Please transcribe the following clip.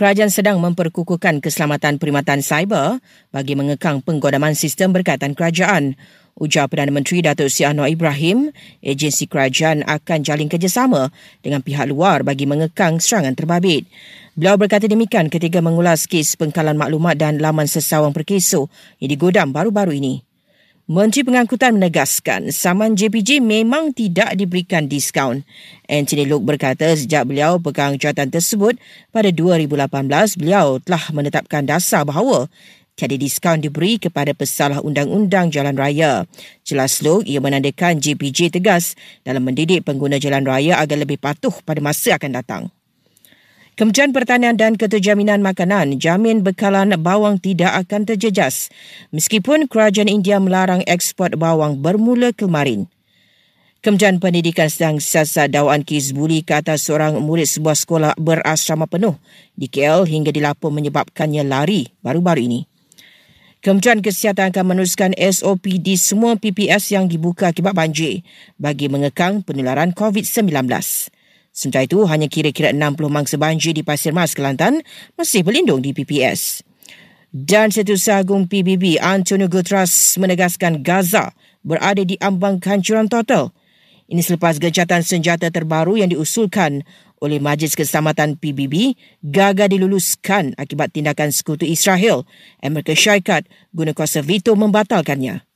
kerajaan sedang memperkukuhkan keselamatan perkhidmatan cyber bagi mengekang penggodaman sistem berkaitan kerajaan. Ujar Perdana Menteri Datuk Seri Anwar Ibrahim, agensi kerajaan akan jalin kerjasama dengan pihak luar bagi mengekang serangan terbabit. Beliau berkata demikian ketika mengulas kes pengkalan maklumat dan laman sesawang perkeso yang digodam baru-baru ini. Menteri Pengangkutan menegaskan saman JPJ memang tidak diberikan diskaun. Anthony Luke berkata sejak beliau pegang jawatan tersebut pada 2018, beliau telah menetapkan dasar bahawa tiada diskaun diberi kepada pesalah undang-undang jalan raya. Jelas Luke, ia menandakan JPJ tegas dalam mendidik pengguna jalan raya agar lebih patuh pada masa akan datang. Kementerian Pertanian dan Keterjaminan Makanan jamin bekalan bawang tidak akan terjejas meskipun kerajaan India melarang ekspor bawang bermula kemarin. Kementerian Pendidikan sedang siasat dakwaan kes buli ke atas seorang murid sebuah sekolah berasrama penuh di KL hingga dilapor menyebabkannya lari baru-baru ini. Kementerian Kesihatan akan meneruskan SOP di semua PPS yang dibuka akibat banjir bagi mengekang penularan COVID-19. Sementara itu, hanya kira-kira 60 mangsa banjir di Pasir Mas, Kelantan masih berlindung di PPS. Dan Setiausaha Agung PBB Antonio Guterres menegaskan Gaza berada di ambang kehancuran total. Ini selepas gencatan senjata terbaru yang diusulkan oleh Majlis Keselamatan PBB gagal diluluskan akibat tindakan sekutu Israel. Amerika Syarikat guna kuasa veto membatalkannya.